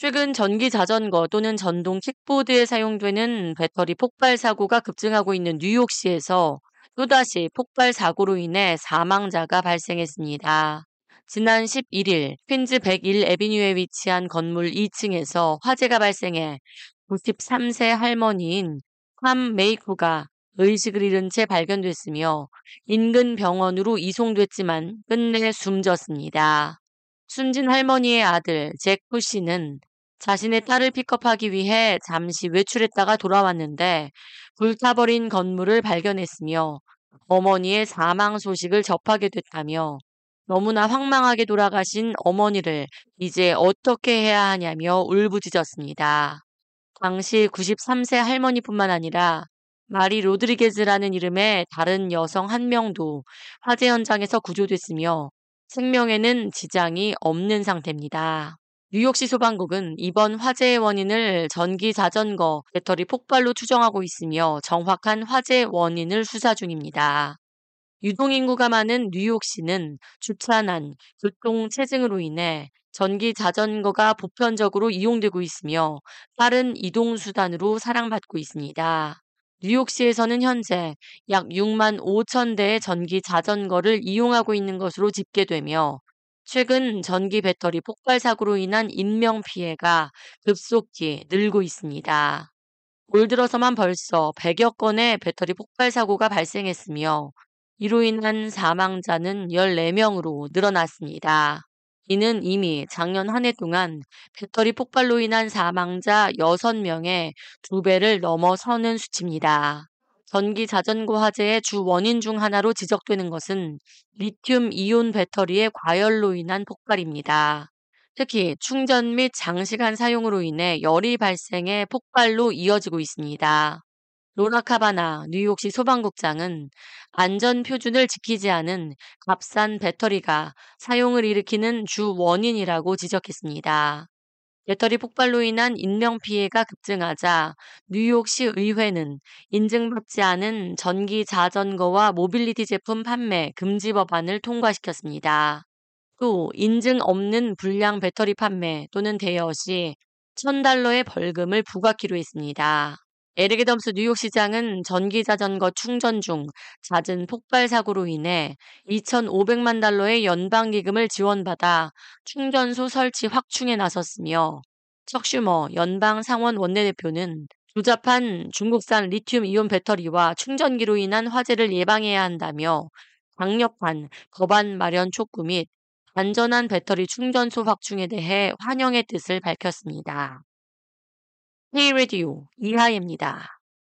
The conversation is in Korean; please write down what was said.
최근 전기 자전거 또는 전동 킥보드에 사용되는 배터리 폭발 사고가 급증하고 있는 뉴욕시에서 또다시 폭발 사고로 인해 사망자가 발생했습니다. 지난 11일 퀸즈 101 에비뉴에 위치한 건물 2층에서 화재가 발생해 93세 할머니인 팜 메이쿠가 의식을 잃은 채 발견됐으며 인근 병원으로 이송됐지만 끝내 숨졌습니다. 숨진 할머니의 아들 잭쿠 씨는 자신의 딸을 픽업하기 위해 잠시 외출했다가 돌아왔는데 불타버린 건물을 발견했으며 어머니의 사망 소식을 접하게 됐다며 너무나 황망하게 돌아가신 어머니를 이제 어떻게 해야 하냐며 울부짖었습니다. 당시 93세 할머니뿐만 아니라 마리 로드리게즈라는 이름의 다른 여성 한 명도 화재 현장에서 구조됐으며 생명에는 지장이 없는 상태입니다. 뉴욕시 소방국은 이번 화재의 원인을 전기 자전거 배터리 폭발로 추정하고 있으며 정확한 화재 원인을 수사 중입니다. 유동인구가 많은 뉴욕시는 주차난, 교통 체증으로 인해 전기 자전거가 보편적으로 이용되고 있으며 빠른 이동수단으로 사랑받고 있습니다. 뉴욕시에서는 현재 약 6만 5천 대의 전기 자전거를 이용하고 있는 것으로 집계되며 최근 전기 배터리 폭발 사고로 인한 인명 피해가 급속히 늘고 있습니다. 올 들어서만 벌써 100여 건의 배터리 폭발 사고가 발생했으며 이로 인한 사망자는 14명으로 늘어났습니다. 이는 이미 작년 한 해 동안 배터리 폭발로 인한 사망자 6명의 2배를 넘어서는 수치입니다. 전기 자전거 화재의 주 원인 중 하나로 지적되는 것은 리튬 이온 배터리의 과열로 인한 폭발입니다. 특히 충전 및 장시간 사용으로 인해 열이 발생해 폭발로 이어지고 있습니다. 로나 카바나 뉴욕시 소방국장은 안전 표준을 지키지 않은 값싼 배터리가 사용을 일으키는 주 원인이라고 지적했습니다. 배터리 폭발로 인한 인명 피해가 급증하자 뉴욕시 의회는 인증받지 않은 전기 자전거와 모빌리티 제품 판매 금지 법안을 통과시켰습니다. 또 인증 없는 불량 배터리 판매 또는 대여 시 1000달러의 벌금을 부과키로 했습니다. 에릭 애덤스 뉴욕시장은 전기자전거 충전 중 잦은 폭발 사고로 인해 2,500만 달러의 연방기금을 지원받아 충전소 설치 확충에 나섰으며 척슈머 연방 상원 원내대표는 조잡한 중국산 리튬 이온 배터리와 충전기로 인한 화재를 예방해야 한다며 강력한 법안 마련 촉구 및 안전한 배터리 충전소 확충에 대해 환영의 뜻을 밝혔습니다. 헤이레디오 이하예입니다.